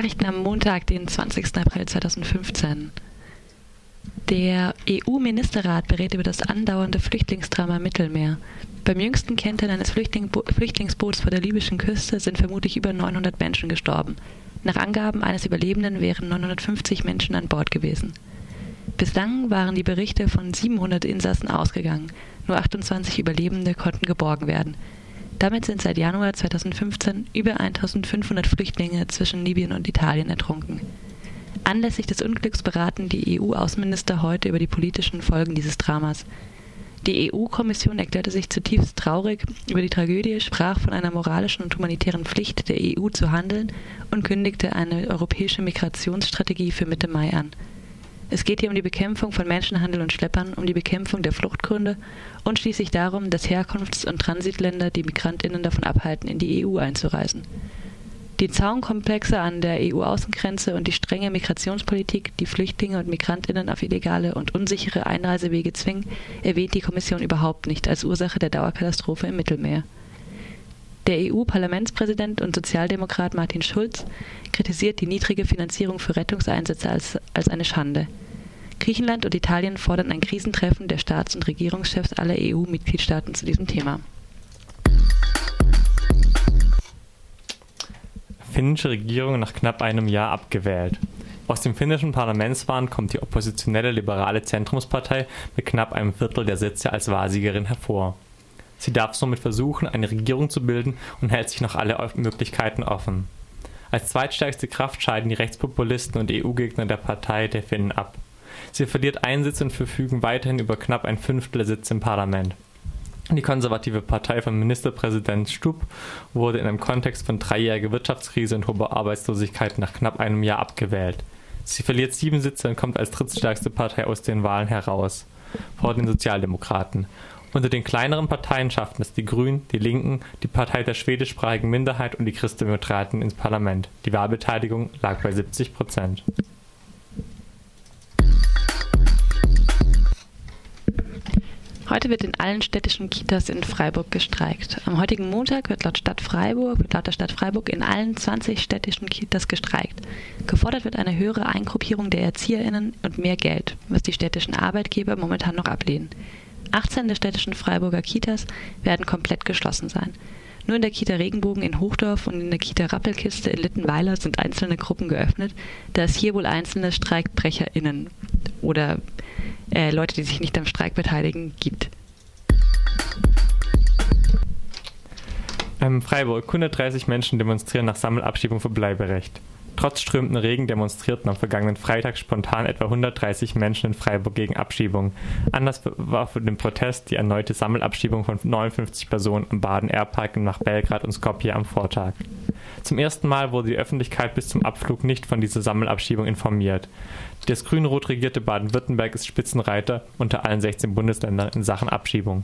Nachrichten am Montag, den 20. April 2015. Der EU-Ministerrat berät über das andauernde Flüchtlingsdrama im Mittelmeer. Beim jüngsten Kentern eines Flüchtlingsbo Flüchtlingsboots vor der libyschen Küste sind vermutlich über 900 Menschen gestorben. Nach Angaben eines Überlebenden wären 950 Menschen an Bord gewesen. Bislang waren die Berichte von 700 Insassen ausgegangen. Nur 28 Überlebende konnten geborgen werden. Damit sind seit Januar 2015 über 1500 Flüchtlinge zwischen Libyen und Italien ertrunken. Anlässlich des Unglücks beraten die EU-Außenminister heute über die politischen Folgen dieses Dramas. Die EU-Kommission erklärte sich zutiefst traurig über die Tragödie, sprach von einer moralischen und humanitären Pflicht der EU zu handeln und kündigte eine europäische Migrationsstrategie für Mitte Mai an. Es geht hier um die Bekämpfung von Menschenhandel und Schleppern, um die Bekämpfung der Fluchtgründe und schließlich darum, dass Herkunfts- und Transitländer die Migrantinnen davon abhalten, in die EU einzureisen. Die Zaunkomplexe an der EU-Außengrenze und die strenge Migrationspolitik, die Flüchtlinge und Migrantinnen auf illegale und unsichere Einreisewege zwingen, erwähnt die Kommission überhaupt nicht als Ursache der Dauerkatastrophe im Mittelmeer. Der EU-Parlamentspräsident und Sozialdemokrat Martin Schulz kritisiert die niedrige Finanzierung für Rettungseinsätze als, als eine Schande. Griechenland und Italien fordern ein Krisentreffen der Staats- und Regierungschefs aller EU-Mitgliedstaaten zu diesem Thema. Finnische Regierung nach knapp einem Jahr abgewählt. Aus dem finnischen Parlamentswahlen kommt die oppositionelle liberale Zentrumspartei mit knapp einem Viertel der Sitze als Wahrsiegerin hervor. Sie darf somit versuchen, eine Regierung zu bilden und hält sich noch alle Möglichkeiten offen. Als zweitstärkste Kraft scheiden die Rechtspopulisten und EU-Gegner der Partei der Finnen ab. Sie verliert einen Sitz und verfügen weiterhin über knapp ein Fünftel der Sitze im Parlament. Die konservative Partei von Ministerpräsident Stubb wurde in einem Kontext von dreijähriger Wirtschaftskrise und hoher Arbeitslosigkeit nach knapp einem Jahr abgewählt. Sie verliert sieben Sitze und kommt als drittstärkste Partei aus den Wahlen heraus, vor den Sozialdemokraten. Unter den kleineren Parteien schafften es die Grünen, die Linken, die Partei der schwedischsprachigen Minderheit und die Christdemokraten ins Parlament. Die Wahlbeteiligung lag bei 70 Prozent. Heute wird in allen städtischen Kitas in Freiburg gestreikt. Am heutigen Montag wird laut Stadt Freiburg, laut der Stadt Freiburg in allen 20 städtischen Kitas gestreikt. Gefordert wird eine höhere Eingruppierung der ErzieherInnen und mehr Geld, was die städtischen Arbeitgeber momentan noch ablehnen. 18 der städtischen Freiburger Kitas werden komplett geschlossen sein. Nur in der Kita Regenbogen in Hochdorf und in der Kita Rappelkiste in Littenweiler sind einzelne Gruppen geöffnet, da es hier wohl einzelne StreikbrecherInnen oder äh, Leute, die sich nicht am Streik beteiligen, gibt. In Freiburg 130 Menschen demonstrieren nach Sammelabschiebung für Bleiberecht. Trotz strömenden Regen demonstrierten am vergangenen Freitag spontan etwa 130 Menschen in Freiburg gegen Abschiebung. Anders war für den Protest die erneute Sammelabschiebung von 59 Personen im Baden-Airpark nach Belgrad und Skopje am Vortag. Zum ersten Mal wurde die Öffentlichkeit bis zum Abflug nicht von dieser Sammelabschiebung informiert. Das grün-rot regierte Baden-Württemberg ist Spitzenreiter unter allen 16 Bundesländern in Sachen Abschiebung.